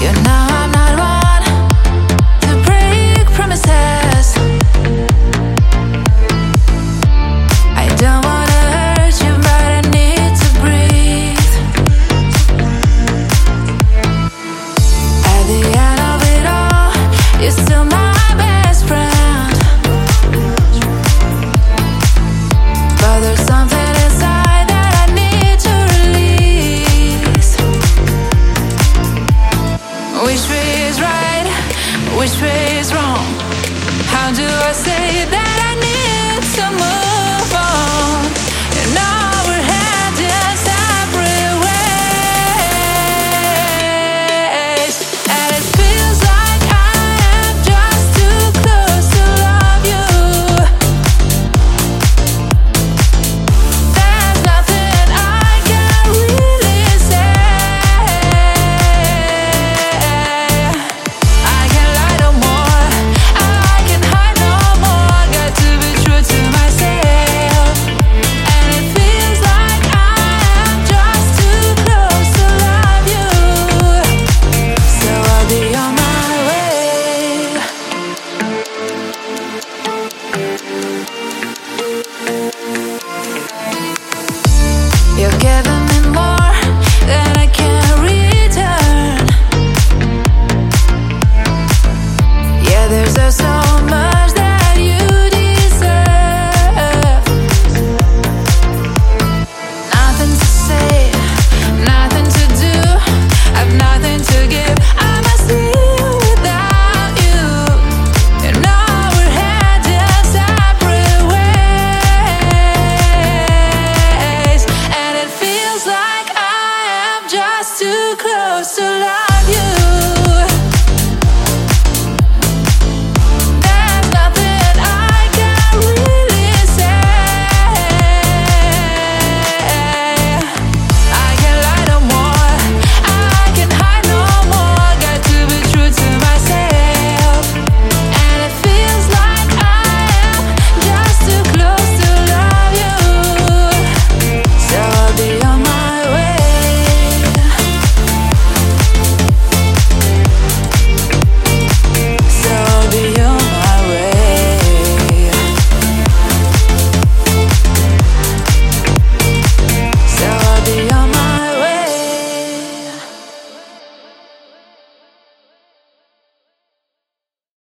You're not Which way is right? Which way is wrong? How do I say that? So.